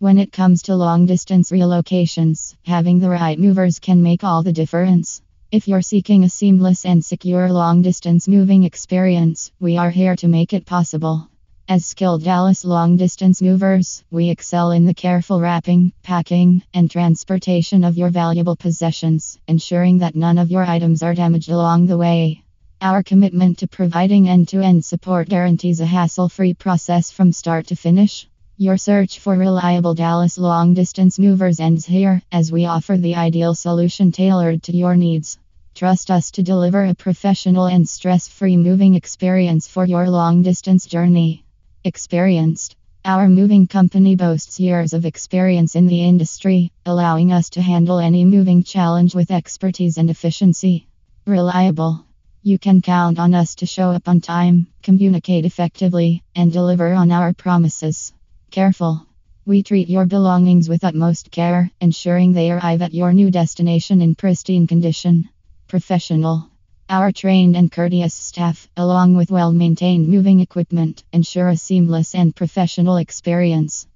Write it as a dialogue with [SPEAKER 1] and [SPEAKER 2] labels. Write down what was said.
[SPEAKER 1] When it comes to long distance relocations, having the right movers can make all the difference. If you're seeking a seamless and secure long distance moving experience, we are here to make it possible. As skilled Dallas long distance movers, we excel in the careful wrapping, packing, and transportation of your valuable possessions, ensuring that none of your items are damaged along the way. Our commitment to providing end to end support guarantees a hassle free process from start to finish. Your search for reliable Dallas long distance movers ends here, as we offer the ideal solution tailored to your needs. Trust us to deliver a professional and stress free moving experience for your long distance journey. Experienced. Our moving company boasts years of experience in the industry, allowing us to handle any moving challenge with expertise and efficiency. Reliable. You can count on us to show up on time, communicate effectively, and deliver on our promises. Careful. We treat your belongings with utmost care, ensuring they arrive at your new destination in pristine condition. Professional. Our trained and courteous staff, along with well maintained moving equipment, ensure a seamless and professional experience.